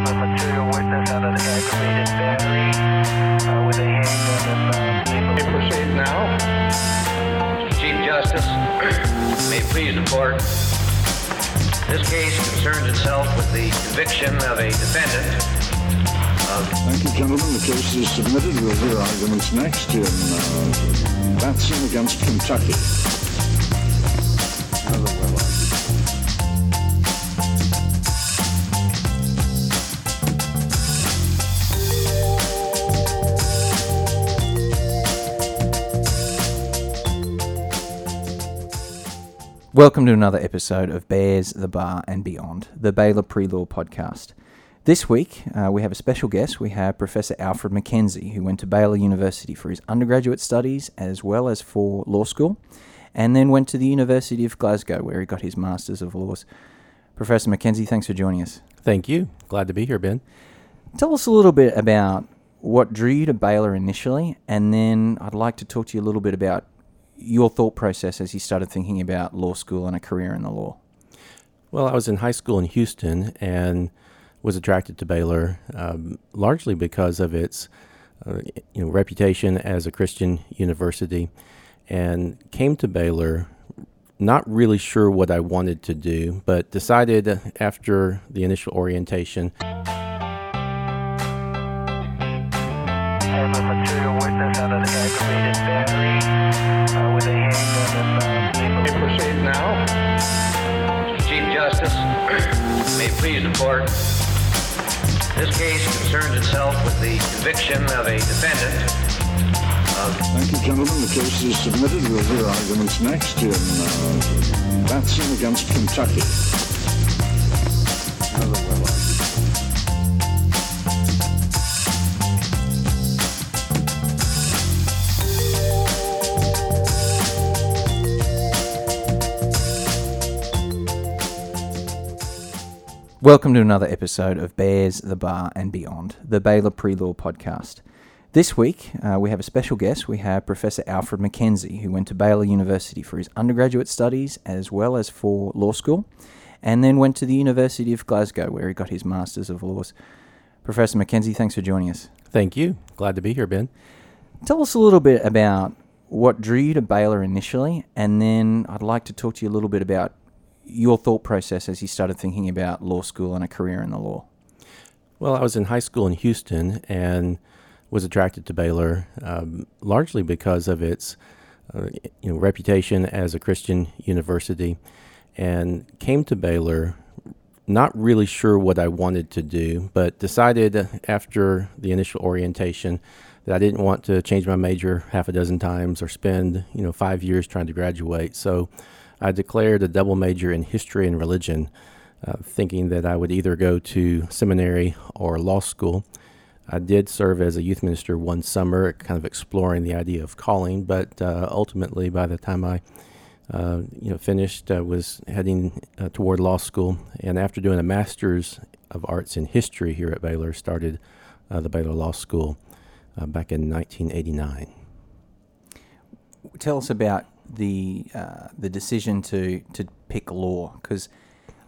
have a material witness out of the aggravated battery uh, with a handgun and uh, You proceed now. Chief Justice, may it please the court. This case concerns itself with the conviction of a defendant Thank you, gentlemen. The case is submitted. We'll hear arguments next in uh, Batson against Kentucky. Welcome to another episode of Bears, the Bar, and Beyond, the Baylor Pre Law podcast. This week, uh, we have a special guest. We have Professor Alfred Mackenzie, who went to Baylor University for his undergraduate studies as well as for law school, and then went to the University of Glasgow, where he got his Masters of Laws. Professor Mackenzie, thanks for joining us. Thank you. Glad to be here, Ben. Tell us a little bit about what drew you to Baylor initially, and then I'd like to talk to you a little bit about your thought process as you started thinking about law school and a career in the law. Well, I was in high school in Houston and was attracted to Baylor um, largely because of its uh, you know reputation as a Christian university, and came to Baylor not really sure what I wanted to do, but decided after the initial orientation have a material witness out of aggravated battery uh, with a handgun and uh, proceed now. Chief Justice, may please the court. This case concerns itself with the conviction of a defendant Thank you, gentlemen. The case is submitted. We'll hear arguments next in uh, Batson against Kentucky. Welcome to another episode of Bears, the Bar, and Beyond, the Baylor Pre Law podcast. This week, uh, we have a special guest. We have Professor Alfred Mackenzie, who went to Baylor University for his undergraduate studies as well as for law school, and then went to the University of Glasgow, where he got his Masters of Laws. Professor Mackenzie, thanks for joining us. Thank you. Glad to be here, Ben. Tell us a little bit about what drew you to Baylor initially, and then I'd like to talk to you a little bit about your thought process as you started thinking about law school and a career in the law. Well, I was in high school in Houston and was attracted to Baylor um, largely because of its uh, you know reputation as a Christian university, and came to Baylor not really sure what I wanted to do, but decided after the initial orientation that I didn't want to change my major half a dozen times or spend you know five years trying to graduate. So I declared a double major in history and religion, uh, thinking that I would either go to seminary or law school. I did serve as a youth minister one summer, kind of exploring the idea of calling, but uh, ultimately, by the time I uh, you know, finished, I was heading uh, toward law school, and after doing a master's of arts in history here at Baylor, started uh, the Baylor Law School uh, back in 1989. Tell us about the uh, the decision to to pick law because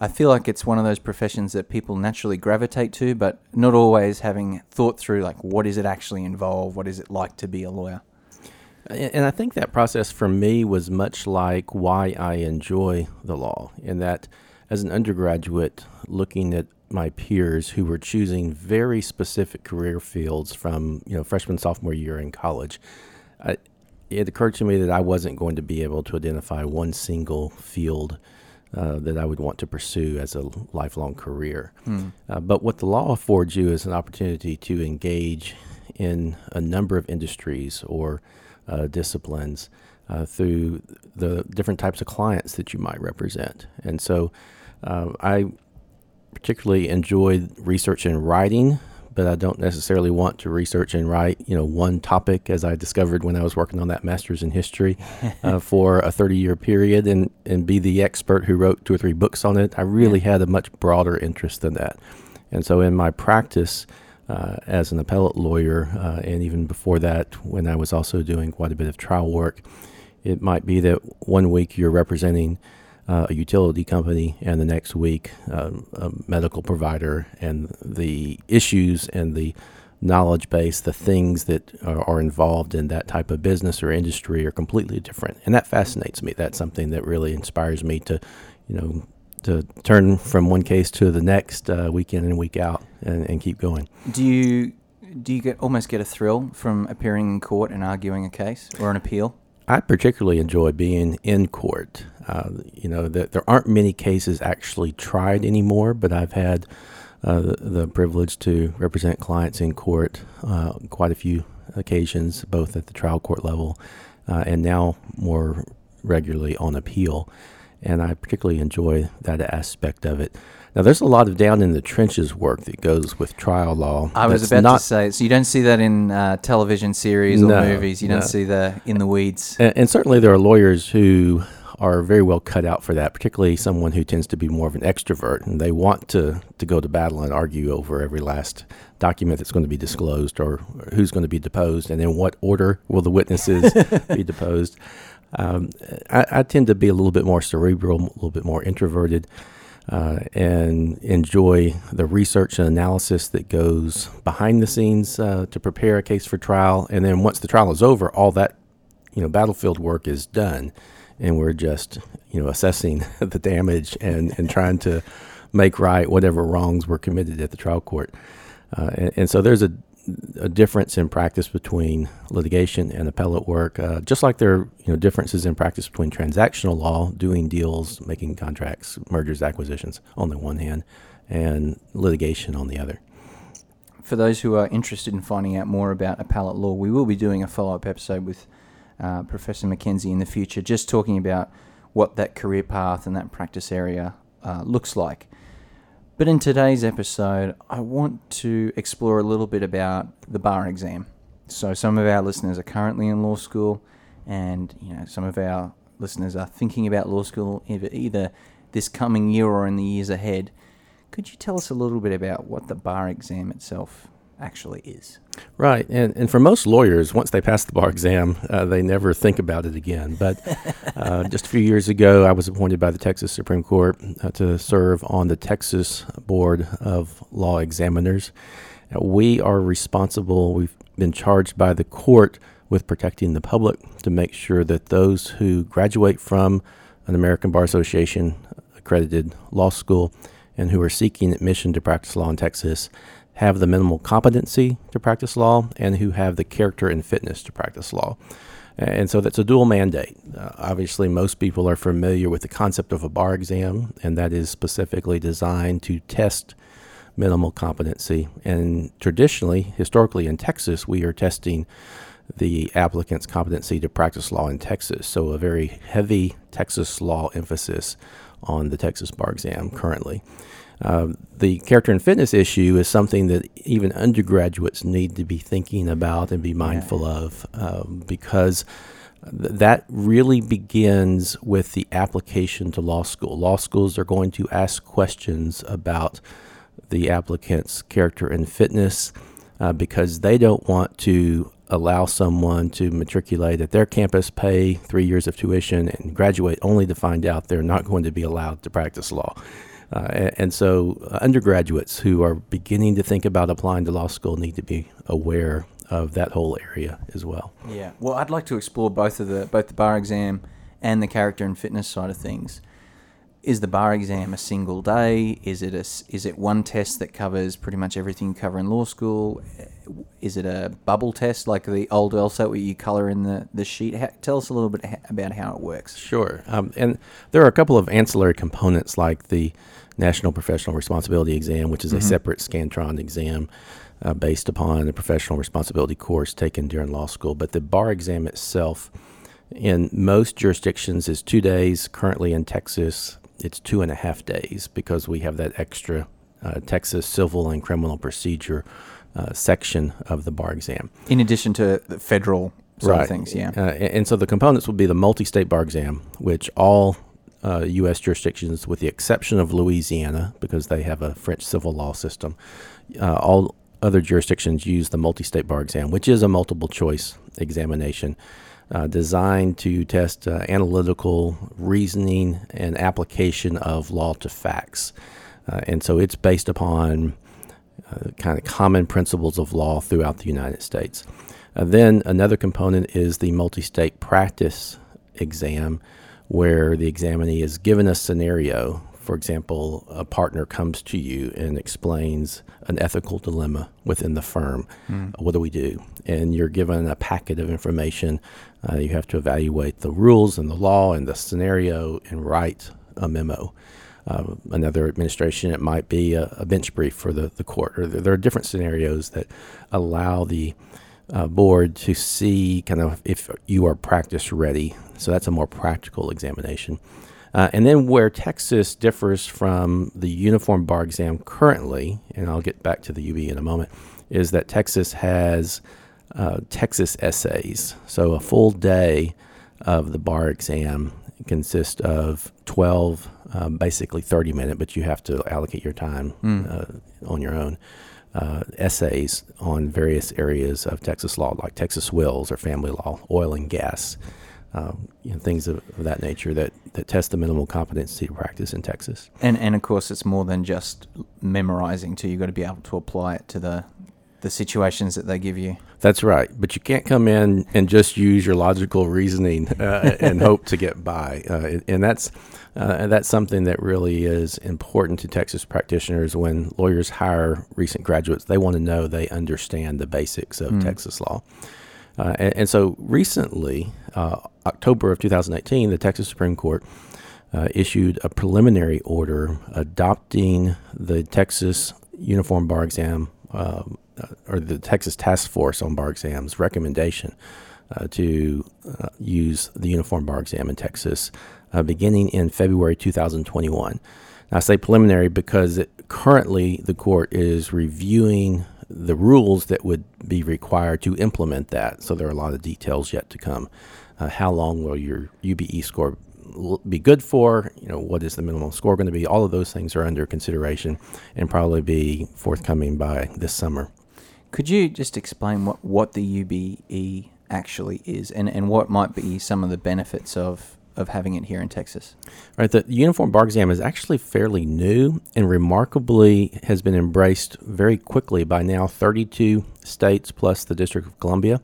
I feel like it's one of those professions that people naturally gravitate to, but not always having thought through like what is it actually involved, what is it like to be a lawyer. And I think that process for me was much like why I enjoy the law, in that as an undergraduate, looking at my peers who were choosing very specific career fields from you know freshman sophomore year in college, it occurred to me that I wasn't going to be able to identify one single field uh, that I would want to pursue as a lifelong career. Uh, but what the law affords you is an opportunity to engage in a number of industries or uh, disciplines uh, through the different types of clients that you might represent. And so uh, I particularly enjoyed research and writing, but I don't necessarily want to research and write, you know, one topic as I discovered when I was working on that master's in history uh, for a 30 year period and, and be the expert who wrote two or three books on it. I really had a much broader interest than that. And so in my practice uh, as an appellate lawyer, uh, and even before that, when I was also doing quite a bit of trial work, it might be that one week you're representing uh, a utility company, and the next week um, a medical provider, and the issues and the knowledge base, the things that are, are, involved in that type of business or industry are completely different, and that fascinates me. That's something that really inspires me to, you know, to turn from one case to the next uh, week in and week out and, and keep going. Do you do you get almost get a thrill from appearing in court and arguing a case or an appeal? I particularly enjoy being in court. Uh, you know, the, there aren't many cases actually tried anymore, but I've had uh, the, the, privilege to represent clients in court uh, quite a few occasions, both at the trial court level uh, and now more regularly on appeal. And I particularly enjoy that aspect of it. Now, there's a lot of down in the trenches work that goes with trial law. I was about not, to say, so you don't see that in uh, television series or no, movies. You don't see the in the weeds. And, and, certainly, there are lawyers who are very well cut out for that. Particularly someone who tends to be more of an extrovert, and they want to to go to battle and argue over every last document that's going to be disclosed or who's going to be deposed, and in what order will the witnesses be deposed. Um, I, I, tend to be a little bit more cerebral, a little bit more introverted uh, and enjoy the research and analysis that goes behind the scenes uh, to prepare a case for trial. And then once the trial is over, all that you know battlefield work is done, and we're just you know assessing the damage and and trying to make right whatever wrongs were committed at the trial court. Uh, and, and so there's a a difference in practice between litigation and appellate work, uh, just like there are you know differences in practice between transactional law, doing deals, making contracts, mergers, acquisitions on the one hand, and litigation on the other. For those who are interested in finding out more about appellate law, we will be doing a follow-up episode with uh, Professor Mackenzie in the future, just talking about what that career path and that practice area uh, looks like. But in today's episode, I want to explore a little bit about the bar exam. So some of our listeners are currently in law school, and you know some of our listeners are thinking about law school either this coming year or in the years ahead. Could you tell us a little bit about what the bar exam itself actually is. Right, and and for most lawyers, once they pass the bar exam, uh, they never think about it again. But uh, just a few years ago, I was appointed by the Texas Supreme Court uh, to serve on the Texas Board of Law Examiners. we are responsible. We've been charged by the court with protecting the public to make sure that those who graduate from an American Bar Association accredited law school and who are seeking admission to practice law in Texas have the minimal competency to practice law and who have the character and fitness to practice law. And so that's a dual mandate. Uh, obviously, most people are familiar with the concept of a bar exam, and that is specifically designed to test minimal competency. And traditionally, historically in Texas, we are testing the applicant's competency to practice law in Texas. So, a very heavy Texas law emphasis on the Texas bar exam currently. Um, the character and fitness issue is something that even undergraduates need to be thinking about and be mindful yeah. of um, because th- that really begins with the application to law school. Law schools are going to ask questions about the applicant's character and fitness uh, because they don't want to allow someone to matriculate at their campus, pay three years of tuition, and graduate only to find out they're not going to be allowed to practice law. Uh, and, and, so, uh, undergraduates who are beginning to think about applying to law school need to be aware of that whole area as well. Yeah. Well, I'd like to explore both of the both the bar exam and the character and fitness side of things. Is the bar exam a single day? Is it a is it one test that covers pretty much everything you cover in law school? Is it a bubble test like the old LSAT where you color in the the sheet? How, tell us a little bit about how it works. Sure. Um, and there are a couple of ancillary components like the National Professional Responsibility Exam, which is mm-hmm. a separate Scantron exam uh, based upon the professional responsibility course taken during law school. But the bar exam itself, in most jurisdictions, is two days. Currently in Texas, it's two and a half days because we have that extra uh, Texas civil and criminal procedure uh, section of the bar exam. In addition to the federal right. things, yeah. Uh, and, and so the components would be the multi state bar exam, which all uh, U.S. jurisdictions, with the exception of Louisiana, because they have a French civil law system. Uh, all other jurisdictions use the multi state bar exam, which is a multiple choice examination. Uh, designed to test uh, analytical reasoning and application of law to facts. Uh, and so it's based upon uh, kind of common principles of law throughout the United States. Uh, then another component is the multi state practice exam, where the examinee is given a scenario. For example, a partner comes to you and explains an ethical dilemma within the firm. Mm. What do we do? And you're given a packet of information. Uh, you have to evaluate the rules and the law and the scenario and write a memo. Uh, another administration, it might be a, a, bench brief for the, the court. Or there are different scenarios that allow the uh, board to see kind of if you are practice ready. So that's a more practical examination. Uh, and then where Texas differs from the uniform bar exam currently, and I'll get back to the UB in a moment, is that Texas has uh, Texas essays. So a full day of the bar exam consists of 12, um, basically 30 minute, but you have to allocate your time mm. uh, on your own. Uh, essays on various areas of Texas law, like Texas wills or family law, oil and gas, um, you know, things of, of, that nature that, that test the minimal competency to practice in Texas. And and of course, it's more than just memorizing. Too, you've got to be able to apply it to the the situations that they give you. That's right, but you can't come in and just use your logical reasoning uh, and hope to get by, uh, and that's uh, that's something that really is important to Texas practitioners. When lawyers hire recent graduates, they want to know they understand the basics of mm. Texas law. Uh, and, and, so recently, uh, October of 2018, the Texas Supreme Court uh, issued a preliminary order adopting the Texas Uniform Bar Exam uh, or the Texas Task Force on Bar Exams recommendation uh, to use the Uniform Bar Exam in Texas beginning in February 2021. I say preliminary because it, currently the court is reviewing the rules that would be required to implement that. So there are a lot of details yet to come. Uh, how long will your UBE score be good for? You know, what is the minimum score going to be? All of those things are under consideration and probably be forthcoming by this summer. Could you just explain what, what the UBE actually is and, and what might be some of the benefits of, of having it here in Texas? Right. The Uniform Bar Exam is actually fairly new and remarkably has been embraced very quickly by now 32 states plus the District of Columbia.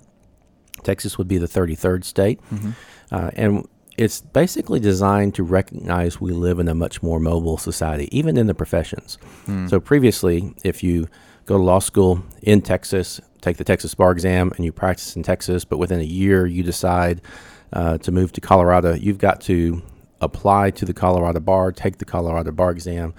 Texas would be the 33rd state. Mm-hmm. Uh, and it's basically designed to recognize we live in a much more mobile society, even in the professions. Mm. So previously, if you go to law school in Texas, take the Texas bar exam, and you practice in Texas, but within a year you decide uh, to move to Colorado, you've got to apply to the Colorado bar, take the Colorado bar exam,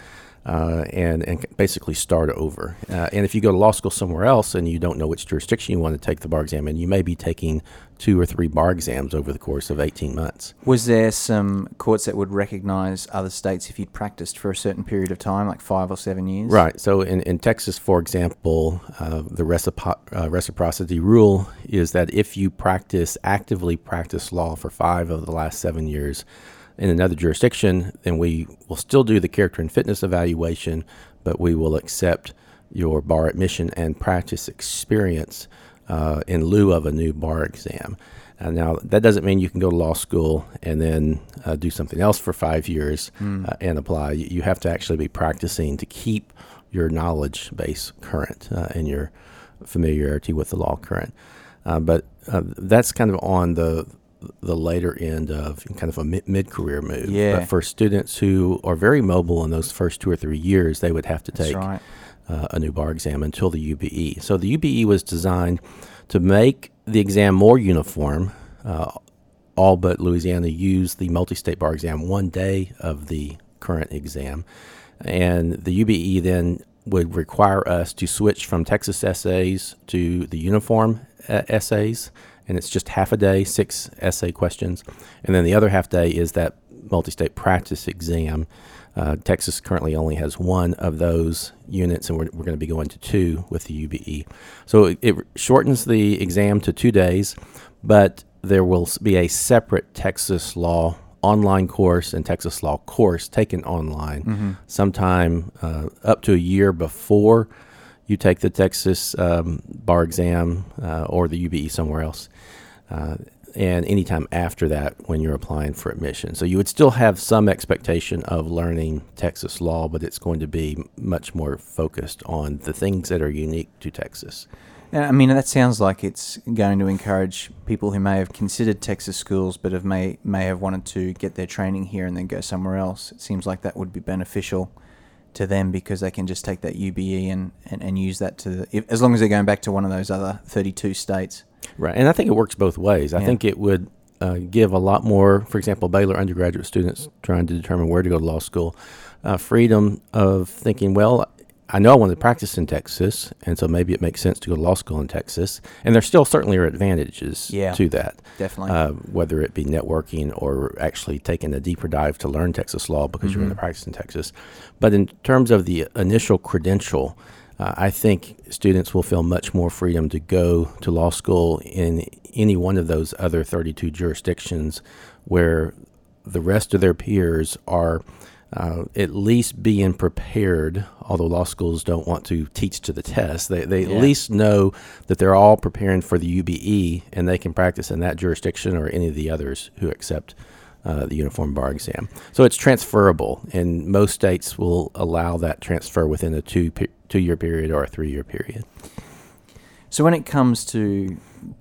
uh, and and basically start over. Uh, and if you go to law school somewhere else and you don't know which jurisdiction you want to take the bar exam in, you may be taking two or three bar exams over the course of 18 months. Was there some courts that would recognize other states if you'd practiced for a certain period of time, like five or seven years? Right. So in, in Texas, for example, uh, the recipro- uh, reciprocity rule is that if you practice, actively practice law for five of the last seven years, in another jurisdiction, then we will still do the character and fitness evaluation, but we will accept your bar admission and practice experience uh, in lieu of a new bar exam. Uh, now, that doesn't mean you can go to law school and then uh, do something else for five years mm. and apply. You, you, have to actually be practicing to keep your knowledge base current uh, and your familiarity with the law current. Uh, but that's kind of on the the later end of kind of a mid career move. Yeah. But for students who are very mobile in those first two or three years, they would have to take right. uh, a new bar exam until the UBE. So the UBE was designed to make the exam more uniform. Uh, all but Louisiana use the multi state bar exam one day of the current exam. And the UBE then would require us to switch from Texas essays to the uniform uh, essays and it's just half a day, six essay questions, and then the other half day is that multi-state practice exam. Uh, Texas currently only has one of those units, and we're, we're going to be going to two with the UBE. So it, it, shortens the exam to two days, but there will be a separate Texas law online course and Texas law course taken online mm-hmm. sometime uh, up to a year before you take the Texas um, bar exam uh, or the UBE somewhere else. Uh, and anytime after that when you're applying for admission. So you would still have some expectation of learning Texas law, but it's going to be much more focused on the things that are unique to Texas. I mean, that sounds like it's going to encourage people who may have considered Texas schools but have may may have wanted to get their training here and then go somewhere else. It seems like that would be beneficial to them because they can just take that UBE and, and, and use that to if, as long as they're going back to one of those other 32 states. Right, and I think it works both ways. I Yeah. think it would uh, give a lot more, for example, Baylor undergraduate students trying to determine where to go to law school, uh, freedom of thinking, well, I know I want to practice in Texas, and so maybe it makes sense to go to law school in Texas. And there still certainly are advantages Yeah. to that. Definitely. Uh, whether it be networking or actually taking a deeper dive to learn Texas law because you're in the practice in Texas. But in terms of the initial credential, uh, I think students will feel much more freedom to go to law school in any one of those other 32 jurisdictions where the rest of their peers are uh, at least being prepared, although law schools don't want to teach to the test. They, they Yeah. at least know that they're all preparing for the UBE and they can practice in that jurisdiction or any of the others who accept uh, the uniform bar exam. So it's transferable, and most states will allow that transfer within a two, pe- two year period or a three year period. So when it comes to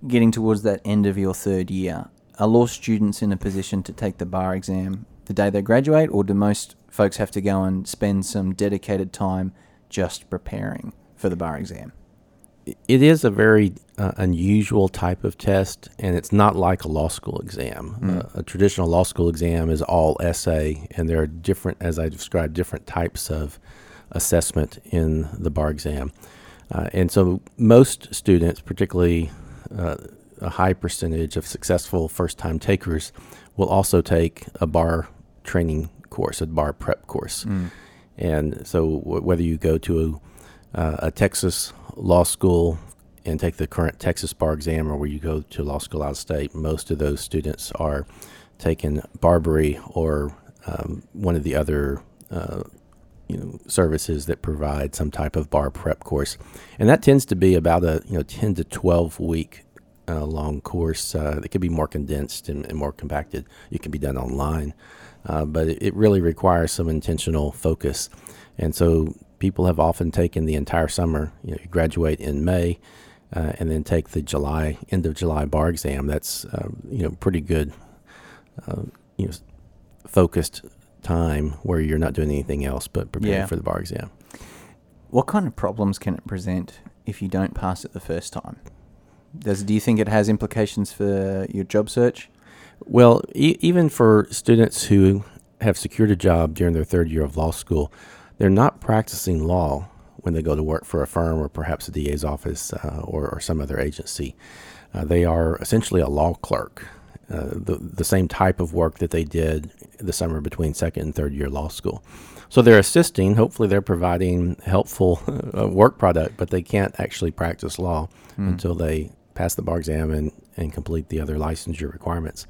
getting towards that end of your third year, are law students in a position to take the bar exam the day they graduate, or do most folks have to go and spend some dedicated time just preparing for the bar exam? it is a very uh, unusual type of test, and it's not like a law school exam. Uh, a traditional law school exam is all essay, and there are different, as I described, different types of assessment in the bar exam. Uh, and so, most students, particularly uh, a high percentage of successful first time takers, will also take a bar training course, a bar prep course. And so, w- whether you go to a, uh, a Texas law school and take the current Texas bar exam, or where you go to law school out of state, most of those students are taking BARBRI or um, one of the other uh, you know services that provide some type of bar prep course, and that tends to be about a you know ten to twelve week uh, long course. Uh, it can be more condensed and, and more compacted. It can be done online, uh, but it, really requires some intentional focus, and so people have often taken the entire summer. You know, you graduate in May. Uh, and then take the July end of July bar exam. That's uh, you know pretty good uh, you know, focused time where you're not doing anything else but preparing Yeah. for the bar exam. What kind of problems can it present if you don't pass it the first time? Does do you think it has implications for your job search? Well, e- even for students who have secured a job during their third year of law school, they're not practicing law when they go to work for a firm or perhaps a DA's office uh, or, or some other agency. Uh, they are essentially a law clerk, uh, the, the same type of work that they did the summer between second and third year law school. So they're assisting, hopefully, they're providing helpful uh, work product, but they can't actually practice law until they pass the bar exam and, and complete the other licensure requirements.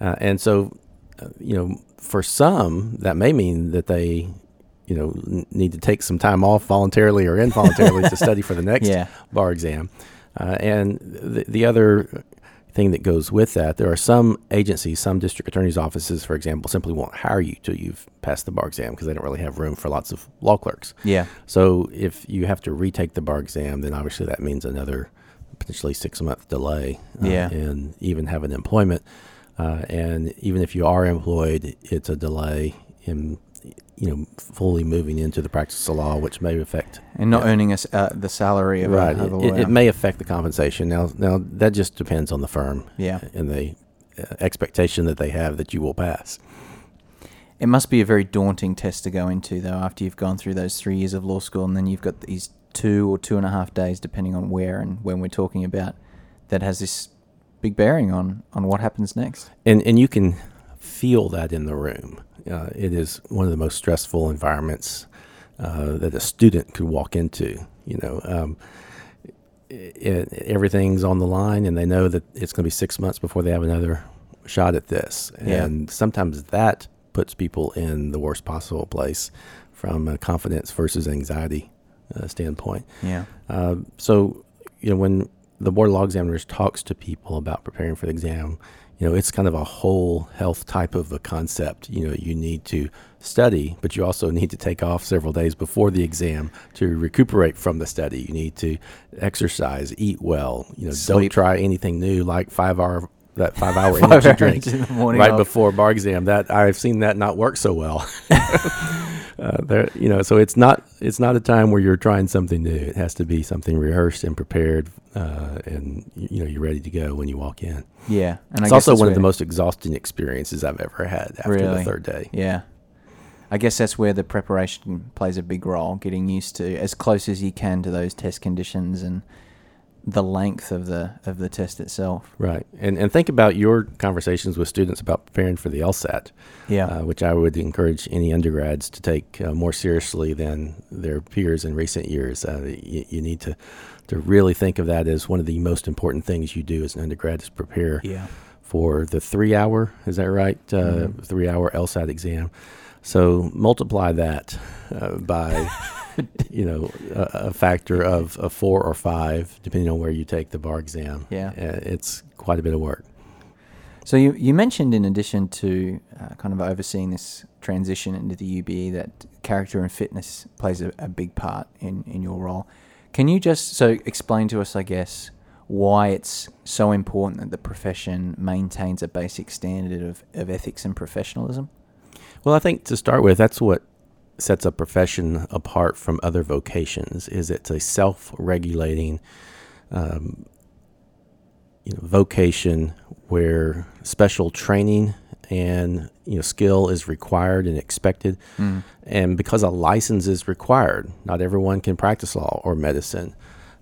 Uh, and so, uh, you know, for some, that may mean that they, you know, n- need to take some time off voluntarily or involuntarily to study for the next Yeah. bar exam. Uh, and the, the other thing that goes with that, there are some agencies, some district attorneys' offices, for example, simply won't hire you till you've passed the bar exam because they don't really have room for lots of law clerks. Yeah. So if you have to retake the bar exam, then obviously that means another potentially six month delay uh, Yeah. in even having employment. Uh, and even if you are employed, it's a delay in you know fully moving into the practice of law, which may affect And not Yeah. earning us uh, the salary of, right. a, of a It, it, it may affect the compensation. Now, now that just depends on the firm Yeah. and the uh, expectation that they have that you will pass. It must be a very daunting test to go into, though, after you've gone through those three years of law school, and then you've got these two or two and a half days, depending on where and when we're talking about, that has this big bearing on on what happens next. and and you can feel that in the room. Uh, it is one of the most stressful environments uh, that a student could walk into. You know, um, it, everything's on the line, and they know that it's going to be six months before they have another shot at this. Yeah. And sometimes that puts people in the worst possible place from a confidence versus anxiety uh, standpoint. Yeah. Uh, so, you know, when the board of law examiners talks to people about preparing for the exam, you know, it's kind of a whole health type of a concept. You know, you need to study, but you also need to take off several days before the exam to recuperate from the study. You need to exercise, eat well. You know, don't try anything new like five hour that five hour Five energy drink in the morning right of. before bar exam. That I've seen that not work so well. Uh, there, you know, so it's not it's not a time where you're trying something new. It has to be something rehearsed and prepared, uh, and you know you're ready to go when you walk in. Yeah, and it's guess also one of the most exhausting experiences I've ever had after Really? the third day. Yeah. I guess that's where the preparation plays a big role, getting used to as close as you can to those test conditions and the length of the of the test itself. Right, and and think about your conversations with students about preparing for the LSAT, Yeah. uh, which I would encourage any undergrads to take uh, more seriously than their peers in recent years. Uh, you, you need to to really think of that as one of the most important things you do as an undergrad is prepare yeah. for the three hour, is that right? Uh, Mhm. Three hour LSAT exam. So multiply that uh, by, you know, a, a factor of, of four or five, depending on where you take the bar exam. Yeah. Uh, it's quite a bit of work. So you you mentioned in addition to uh, kind of overseeing this transition into the UBE that character and fitness plays a, a big part in in your role. Can you just so explain to us, I guess, why it's so important that the profession maintains a basic standard of, of ethics and professionalism? Well, I think to start with, that's what sets a profession apart from other vocations. Is it's a self-regulating, um, you know, vocation where special training and you know skill is required and expected, and because a license is required, not everyone can practice law or medicine.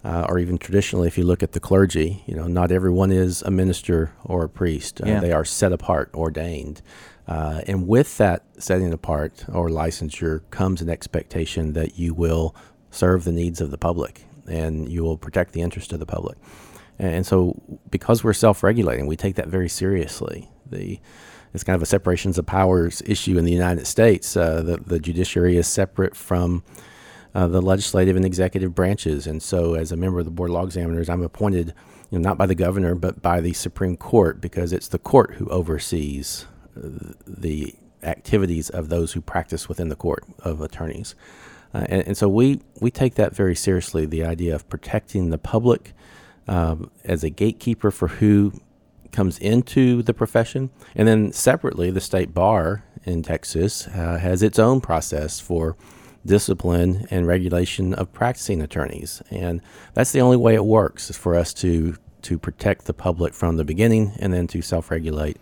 Uh, or even traditionally, if you look at the clergy, you know, not everyone is a minister or a priest. Uh, Yeah. They are set apart, ordained. Uh, and with that setting apart or licensure comes an expectation that you will serve the needs of the public and you will protect the interest of the public. And so, because we're self-regulating, we take that very seriously. The it's kind of a separations of powers issue in the United States. Uh, the, the judiciary is separate from uh, the legislative and executive branches, and so as a member of the board of law examiners, I'm appointed, you know, not by the governor but by the Supreme Court because it's the court who oversees uh, the activities of those who practice within the court of attorneys. Uh, and, and so we, we take that very seriously the idea of protecting the public um, as a gatekeeper for who comes into the profession. And then separately, the state bar in Texas uh, has its own process for discipline and regulation of practicing attorneys. And that's the only way it works is for us to, to protect the public from the beginning and then to self regulate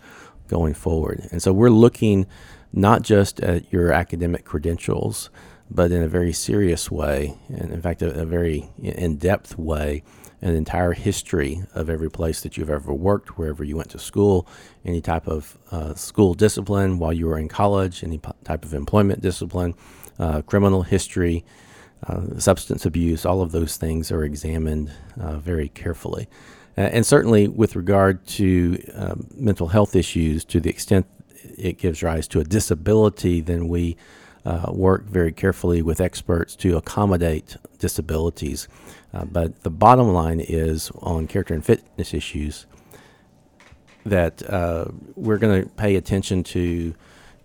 going forward. And so we're looking not just at your academic credentials, but in a very serious way, and in fact, a, a very in depth way, an entire history of every place that you've ever worked, wherever you went to school, any type of uh, school discipline while you were in college, any p- type of employment discipline, uh, criminal history, uh, substance abuse, all of those things are examined uh, very carefully. And certainly with regard to um, mental health issues, to the extent it gives rise to a disability, then we uh, work very carefully with experts to accommodate disabilities. Uh, but the bottom line is on character and fitness issues that uh, we're going to pay attention to,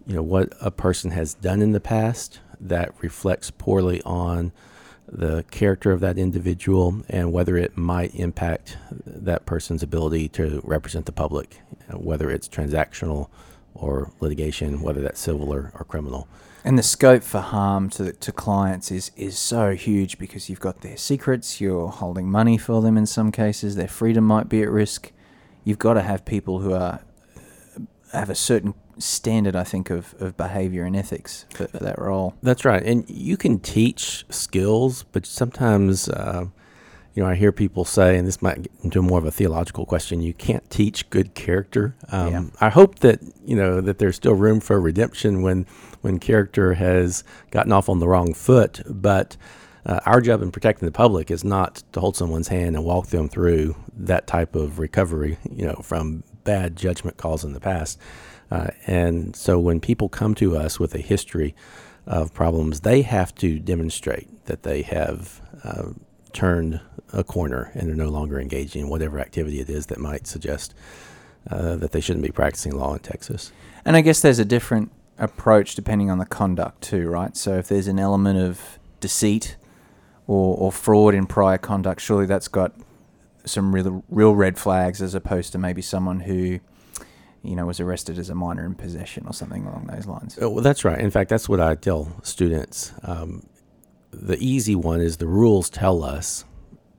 you know, what a person has done in the past that reflects poorly on the character of that individual and whether it might impact that person's ability to represent the public, whether it's transactional or litigation, whether that's civil or, or criminal. And the scope for harm to to clients is is so huge because you've got their secrets, you're holding money for them in some cases, their freedom might be at risk. You've got to have people who are have a certain standard, I think, of, of behavior and ethics for, for that role. That's right. And you can teach skills, but sometimes, uh, you know, I hear people say, and this might get into more of a theological question, you can't teach good character. Um, Yeah. I hope that, you know, that there's still room for redemption when, when character has gotten off on the wrong foot. But uh, our job in protecting the public is not to hold someone's hand and walk them through that type of recovery, you know, from bad judgment calls in the past. Uh, and so when people come to us with a history of problems, they have to demonstrate that they have uh, turned a corner and they're no longer engaging in whatever activity it is that might suggest uh, that they shouldn't be practicing law in Texas. And I guess there's a different approach depending on the conduct too, right? So if there's an element of deceit or, or fraud in prior conduct, surely that's got some real real red flags as opposed to maybe someone who you know was arrested as a minor in possession or something along those lines. Oh, well, that's right. In fact, that's what I tell students. Um, the easy one is the rules tell us,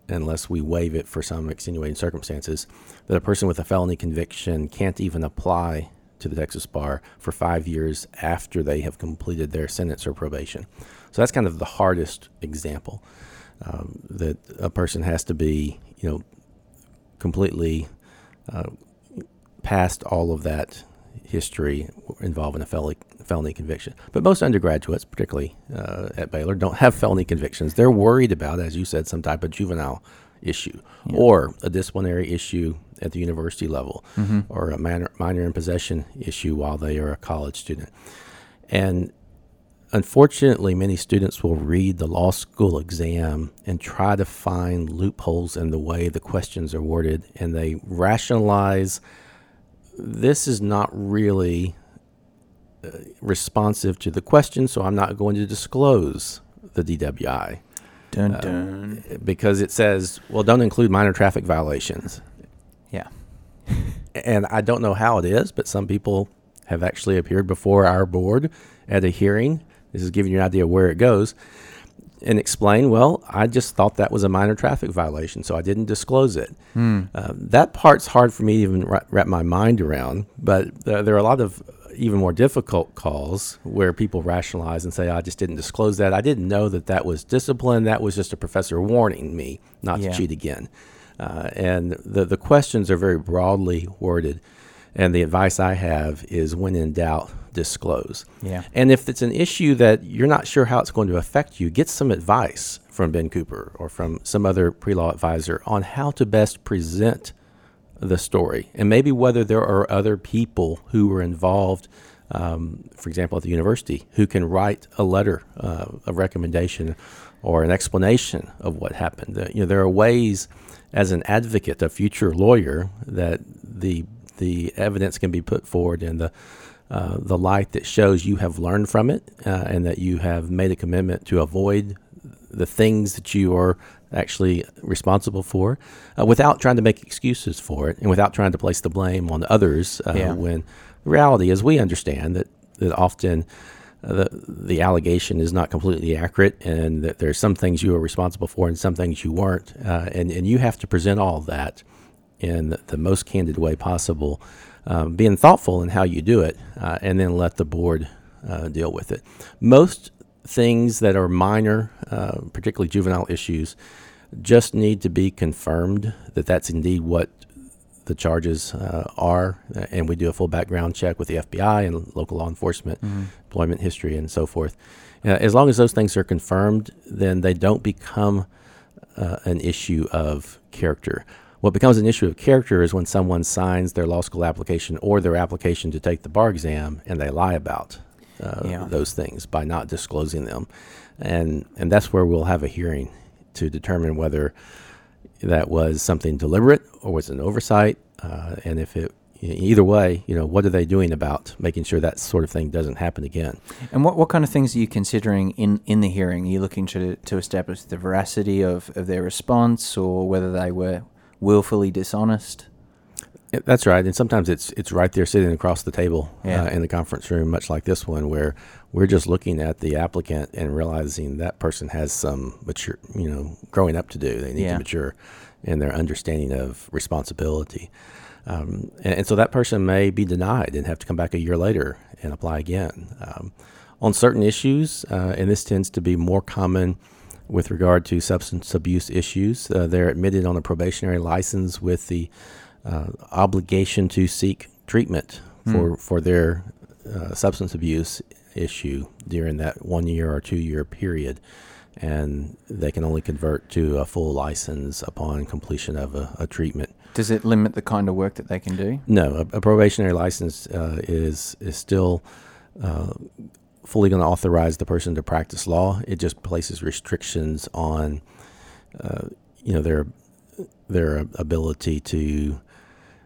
unless we waive it for some extenuating circumstances, that a person with a felony conviction can't even apply to the Texas bar for five years after they have completed their sentence or probation. So that's kind of the hardest example um, that a person has to be, you know, completely uh, past all of that history involving a felony, felony conviction. But most undergraduates, particularly uh, at Baylor, don't have felony convictions. They're worried about, as you said, some type of juvenile issue yeah. or a disciplinary issue at the university level mm-hmm. or a minor, minor in possession issue while they are a college student. And unfortunately, many students will read the law school exam and try to find loopholes in the way the questions are worded, and they rationalize this is not really uh, responsive to the question, so I'm not going to disclose the DWI. Dun, dun. Uh, because it says, well, don't include minor traffic violations. Yeah. and I don't know how it is, but some people have actually appeared before our board at a hearing. This is giving you an idea where it goes. And explain, well, I just thought that was a minor traffic violation, so I didn't disclose it. Hmm. Uh, that part's hard for me to even wrap my mind around, but uh, there are a lot of even more difficult calls where people rationalize and say, I just didn't disclose that. I didn't know that that was discipline. That was just a professor warning me not yeah. to cheat again. Uh, and the, the questions are very broadly worded. And the advice I have is when in doubt, disclose. Yeah. And if it's an issue that you're not sure how it's going to affect you, get some advice from Ben Cooper or from some other pre law advisor on how to best present the story and maybe whether there are other people who were involved, um, for example, at the university, who can write a letter uh, of recommendation or an explanation of what happened. Uh, you know, there are ways as an advocate, a future lawyer, that the the evidence can be put forward in the uh, the light that shows you have learned from it uh, and that you have made a commitment to avoid the things that you are actually responsible for uh, without trying to make excuses for it and without trying to place the blame on others uh, yeah. when the reality is we understand that, that often uh, the, the allegation is not completely accurate and that there's some things you are responsible for and some things you weren't uh, and, and you have to present all that in the, most candid way possible um, being thoughtful in how you do it uh, and then let the board uh, deal with it most things that are minor, uh, particularly juvenile issues, just need to be confirmed that that's indeed what the charges uh, are, and we do a full background check with the FBI and local law enforcement, mm-hmm. employment history, and so forth. Uh, as long as those things are confirmed, then they don't become uh, an issue of character. What becomes an issue of character is when someone signs their law school application or their application to take the bar exam and they lie about uh, yeah. those things by not disclosing them, and and that's where we'll have a hearing to determine whether that was something deliberate or was an oversight, uh, and if it either way, you know, what are they doing about making sure that sort of thing doesn't happen again? And what, what kind of things are you considering in, in the hearing? Are you looking to, to establish the veracity of, of their response or whether they were willfully dishonest? That's right, and sometimes it's it's right there sitting across the table yeah. uh, in the conference room, much like this one, where we're just looking at the applicant and realizing that person has some mature, you know, growing up to do. They need yeah. to mature in their understanding of responsibility, um, and, and, so that person may be denied and have to come back a year later and apply again um, on certain issues, uh, and this tends to be more common with regard to substance abuse issues. Uh, they're admitted on a probationary license with the uh, obligation to seek treatment for, mm. for their uh, substance abuse issue during that one year or two year period. And they can only convert to a full license upon completion of a, a treatment. Does it limit the kind of work that they can do? No, a, a probationary license uh, is is still uh, fully going to authorize the person to practice law. It just places restrictions on uh, you know, their their ability to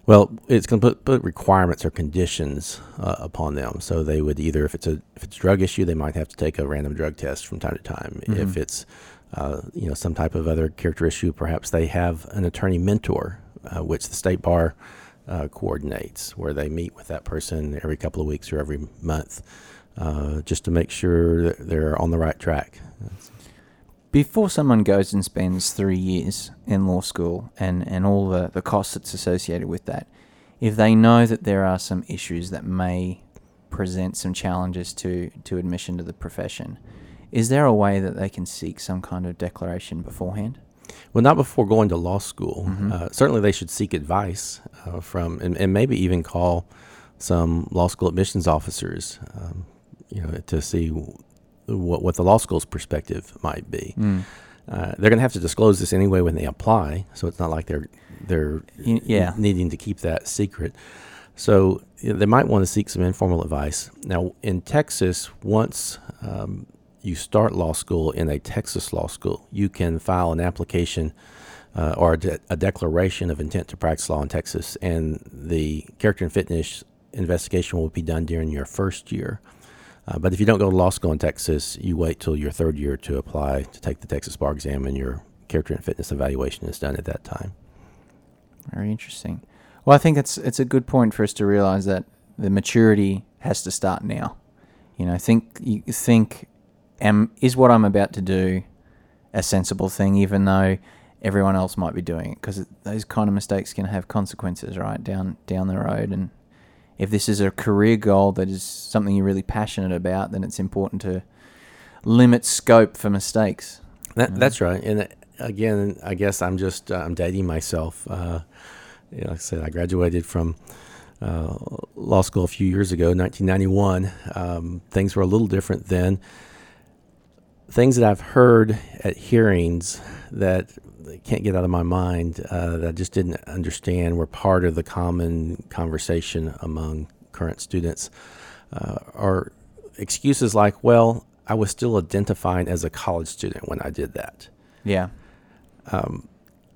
well, it's going to put, put requirements or conditions uh, upon them. So they would either, if it's a if it's a drug issue, they might have to take a random drug test from time to time. Mm-hmm. If it's uh, you know some type of other character issue, perhaps they have an attorney mentor, uh, which the state bar uh, coordinates, where they meet with that person every couple of weeks or every month, uh, just to make sure that they're on the right track. Before someone goes and spends three years in law school and, and all the, the costs that's associated with that, if they know that there are some issues that may present some challenges to, to admission to the profession, is there a way that they can seek some kind of declaration beforehand? Well, not before going to law school. Uh, certainly, they should seek advice uh, from, and, and maybe even call some law school admissions officers, um, you know, to see what what the law school's perspective might be. Uh, they're going to have to disclose this anyway when they apply, so it's not like they're they're yeah. needing to keep that secret. So you know, they might want to seek some informal advice. Now, in Texas, once um, you start law school in a Texas law school, you can file an application uh, or a, de- a declaration of intent to practice law in Texas, and the character and fitness investigation will be done during your first year. Uh, but if you don't go to law school in Texas, you wait till your third year to apply to take the Texas bar exam, and your character and fitness evaluation is done at that time. Very interesting. Well, I think it's it's a good point for us to realize that the maturity has to start now. You know, think you think, am is what I'm about to do a sensible thing, even though everyone else might be doing it, because those kind of mistakes can have consequences, right down down the road. And if this is a career goal that is something you're really passionate about, then it's important to limit scope for mistakes. That, That's right. And uh, again, I guess I'm just uh, I'm dating myself. Uh, you know, like I said, I graduated from uh, law school a few years ago, 1991. Um, things were a little different then. Things that I've heard at hearings that can't get out of my mind uh, that I just didn't understand were part of the common conversation among current students uh, are excuses like, well, I was still identifying as a college student when I did that. Yeah.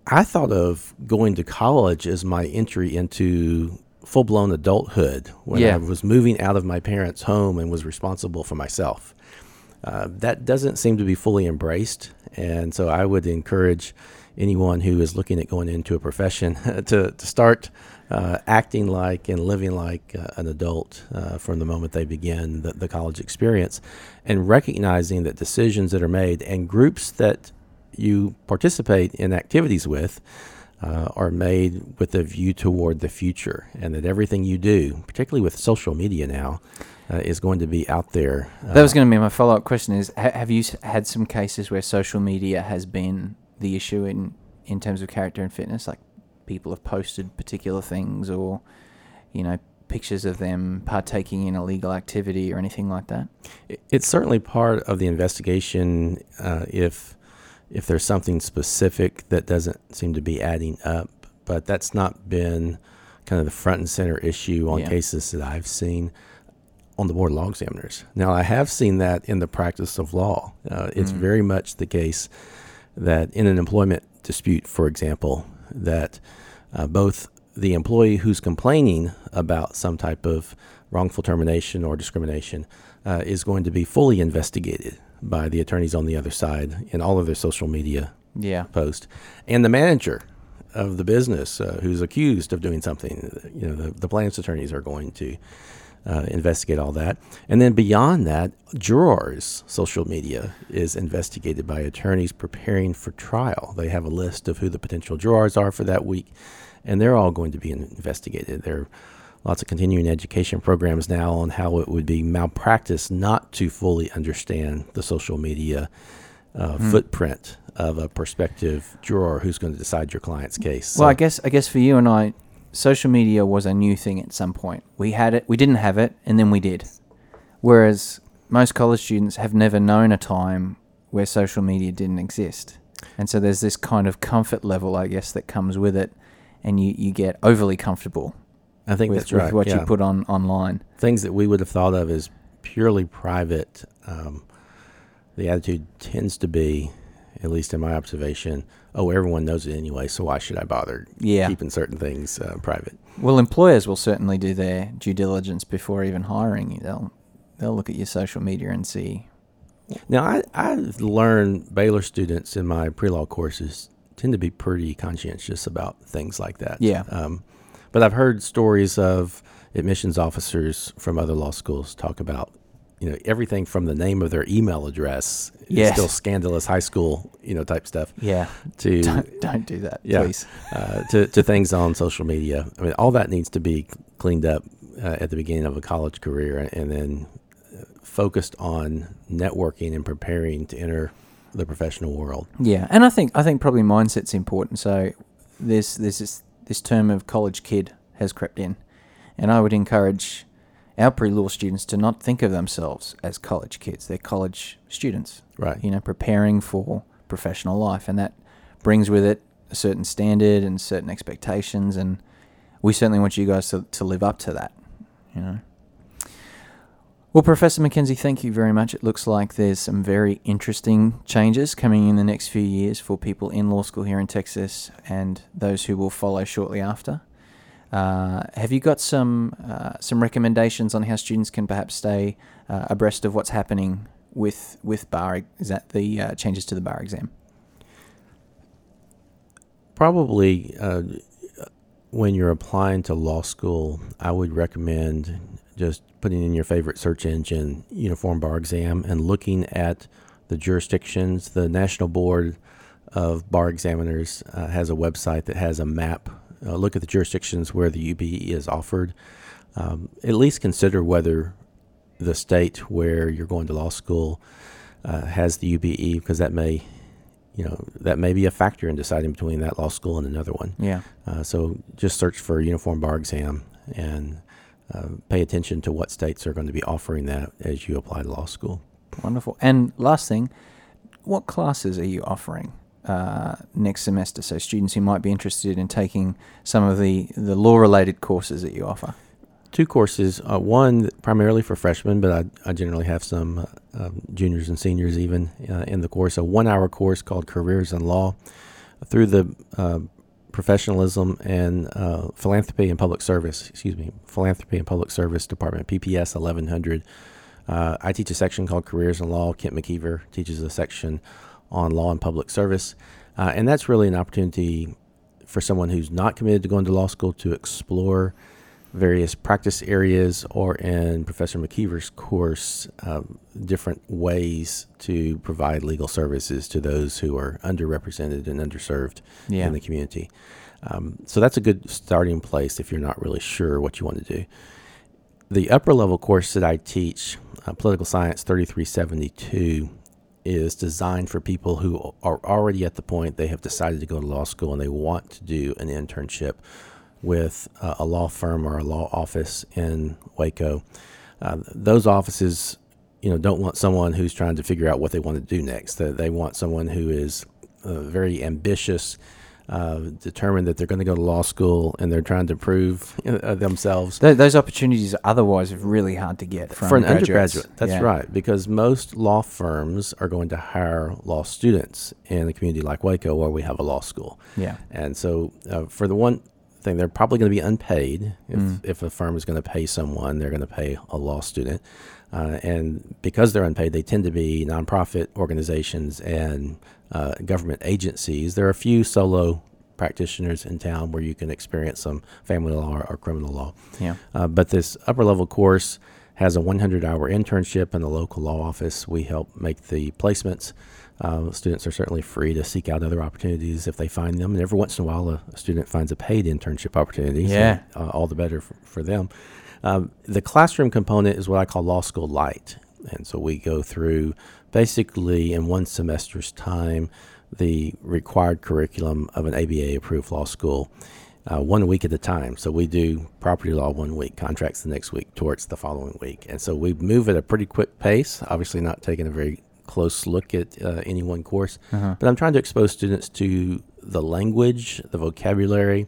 I thought of going to college as my entry into full blown adulthood when Yeah. I was moving out of my parents' home and was responsible for myself. Uh, that doesn't seem to be fully embraced. And so I would encourage anyone who is looking at going into a profession to, to start uh, acting like and living like uh, an adult uh, from the moment they begin the, the college experience and recognizing that decisions that are made and groups that you participate in activities with uh, are made with a view toward the future, and that everything you do, particularly with social media now, uh, is going to be out there. Uh, That was going to be my follow up question: Is ha- have you s- had some cases where social media has been the issue in in terms of character and fitness? Like people have posted particular things, or you know, pictures of them partaking in illegal activity or anything like that. it's certainly part of the investigation uh, if if there's something specific that doesn't seem to be adding up, but that's not been kind of the front and center issue on Yeah. cases that I've seen on the board of law examiners. Now, I have seen that in the practice of law. Uh, it's very much the case that in an employment dispute, for example, that uh, both the employee who's complaining about some type of wrongful termination or discrimination uh, is going to be fully investigated by the attorneys on the other side in all of their social media Yeah, post, and the manager of the business uh, who's accused of doing something. You know, the, the plaintiff's attorneys are going to uh, investigate all that, and then beyond that, jurors' social media is investigated by attorneys preparing for trial. They have a list of who the potential jurors are for that week, and they're all going to be investigated. There are lots of continuing education programs now on how it would be malpractice not to fully understand the social media uh, footprint of a prospective juror who's going to decide your client's case. Well, I guess I guess for you and I, social media was a new thing at some point. We had it, we didn't have it, and then we did. Whereas most college students have never known a time where social media didn't exist, and so there's this kind of comfort level, I guess, that comes with it, and you, you get overly comfortable I think with, that's with right. what yeah. you put on online. Things that we would have thought of as purely private, um, the attitude tends to be, at least in my observation, oh, everyone knows it anyway, so why should I bother Yeah. keeping certain things uh, private? Well, employers will certainly do their due diligence before even hiring you. They'll they'll look at your social media and see. Now, I, I've learned Baylor students in my pre law courses tend to be pretty conscientious about things like that. Yeah. Um, but I've heard stories of admissions officers from other law schools talk about, you know, everything from the name of their email address, is Yes. still scandalous high school, you know, type stuff, Yeah, to don't, don't do that, yeah, please. uh, to, to things on social media. I mean, all that needs to be cleaned up uh, at the beginning of a college career and then uh, focused on networking and preparing to enter the professional world. Yeah, and I think I think probably mindset's important. So this this this, this term of college kid has crept in, and I would encourage our pre-law students to not think of themselves as college kids. They're college students, Right. You know, preparing for professional life, and that brings with it a certain standard and certain expectations, and we certainly want you guys to, to live up to that. You know. Well, Professor Mackenzie, thank you very much. It looks like there's some very interesting changes coming in the next few years for people in law school here in Texas and those who will follow shortly after. Uh, have you got some uh, some recommendations on how students can perhaps stay uh, abreast of what's happening with with bar? Is that the uh, changes to the bar exam? Probably uh, when you're applying to law school, I would recommend just putting in your favorite search engine, Uniform Bar Exam, and looking at the jurisdictions. The National Board of Bar Examiners has a website that has a map. Uh, look at the jurisdictions where the UBE is offered. Um, at least consider whether the state where you're going to law school uh, has the UBE, because that may you know that may be a factor in deciding between that law school and another one. Yeah. Uh, so just search for uniform bar exam and uh, pay attention to what states are going to be offering that as you apply to law school. Wonderful. And last thing, what classes are you offering uh, next semester? So students who might be interested in taking some of the, the law related courses that you offer. Two courses, uh, one primarily for freshmen, but I, I generally have some uh, um, juniors and seniors even uh, in the course. A one hour course called Careers in Law through the uh, professionalism and uh, philanthropy and public service, excuse me, philanthropy and public service department, PPS 1100. Uh, I teach a section called Careers in Law. Kent McKeever teaches a section on law and public service. Uh, and that's really an opportunity for someone who's not committed to going to law school to explore various practice areas or in Professor McKeever's course, um, different ways to provide legal services to those who are underrepresented and underserved Yeah. in the community. Um, so that's a good starting place if you're not really sure what you want to do. The upper level course that I teach, uh, Political Science 3372, is designed for people who are already at the point they have decided to go to law school and they want to do an internship with uh, a law firm or a law office in Waco. Uh, those offices, you know, don't want someone who's trying to figure out what they want to do next. They, they want someone who is uh, very ambitious, uh, determined that they're going to go to law school and they're trying to prove uh, themselves Th- those opportunities otherwise are really hard to get from for an graduates. undergraduate. That's Yeah. right, because most law firms are going to hire law students in a community like Waco, where we have a law school. Yeah. And so, uh, for the one thing, they're probably going to be unpaid. If, Mm. if a firm is going to pay someone, they're going to pay a law student. Uh, and because they're unpaid, they tend to be nonprofit organizations and uh, government agencies. There are a few solo practitioners in town where you can experience some family law or, or criminal law. Yeah. Uh, but this upper level course has a 100 hour internship in the local law office. We help make the placements. Uh, students are certainly free to seek out other opportunities if they find them. And every once in a while, a, a student finds a paid internship opportunity. so, Yeah. uh, all the better for, for them. Um, the classroom component is what I call law school light. And so we go through basically in one semester's time the required curriculum of an ABA approved law school uh, one week at a time. So we do property law one week, contracts the next week, torts the following week. And so we move at a pretty quick pace, obviously not taking a very close look at uh, any one course, but I'm trying to expose students to the language, the vocabulary,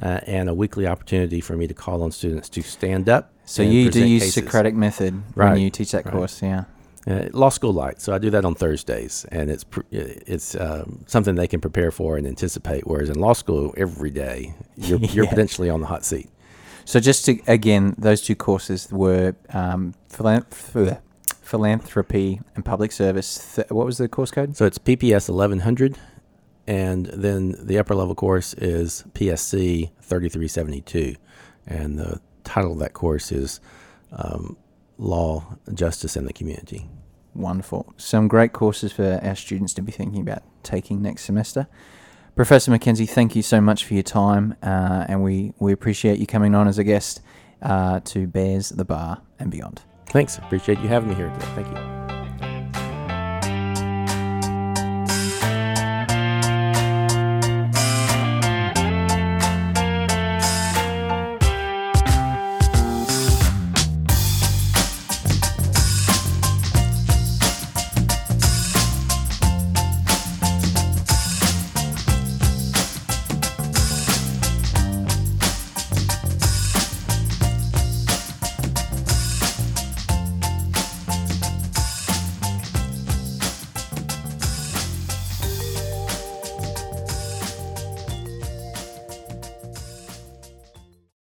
uh, and a weekly opportunity for me to call on students to stand up. So you do use cases. Socratic method Right, when you teach that right. course, yeah. Uh, law school light. So I do that on Thursdays, and it's pr- it's um, something they can prepare for and anticipate. Whereas in law school, every day you're, you're potentially on the hot seat. So just to again, those two courses were um, philan- philanthropy and public service. Th- what was the course code? So it's PPS 1100, and then the upper level course is PSC 3372, and the title of that course is um, Law, Justice, and the Community. Wonderful. Some great courses for our students to be thinking about taking next semester. Professor Mackenzie, thank you so much for your time, uh, and we, we appreciate you coming on as a guest uh, to Bears the Bar and Beyond. Thanks. Appreciate you having me here today. Thank you.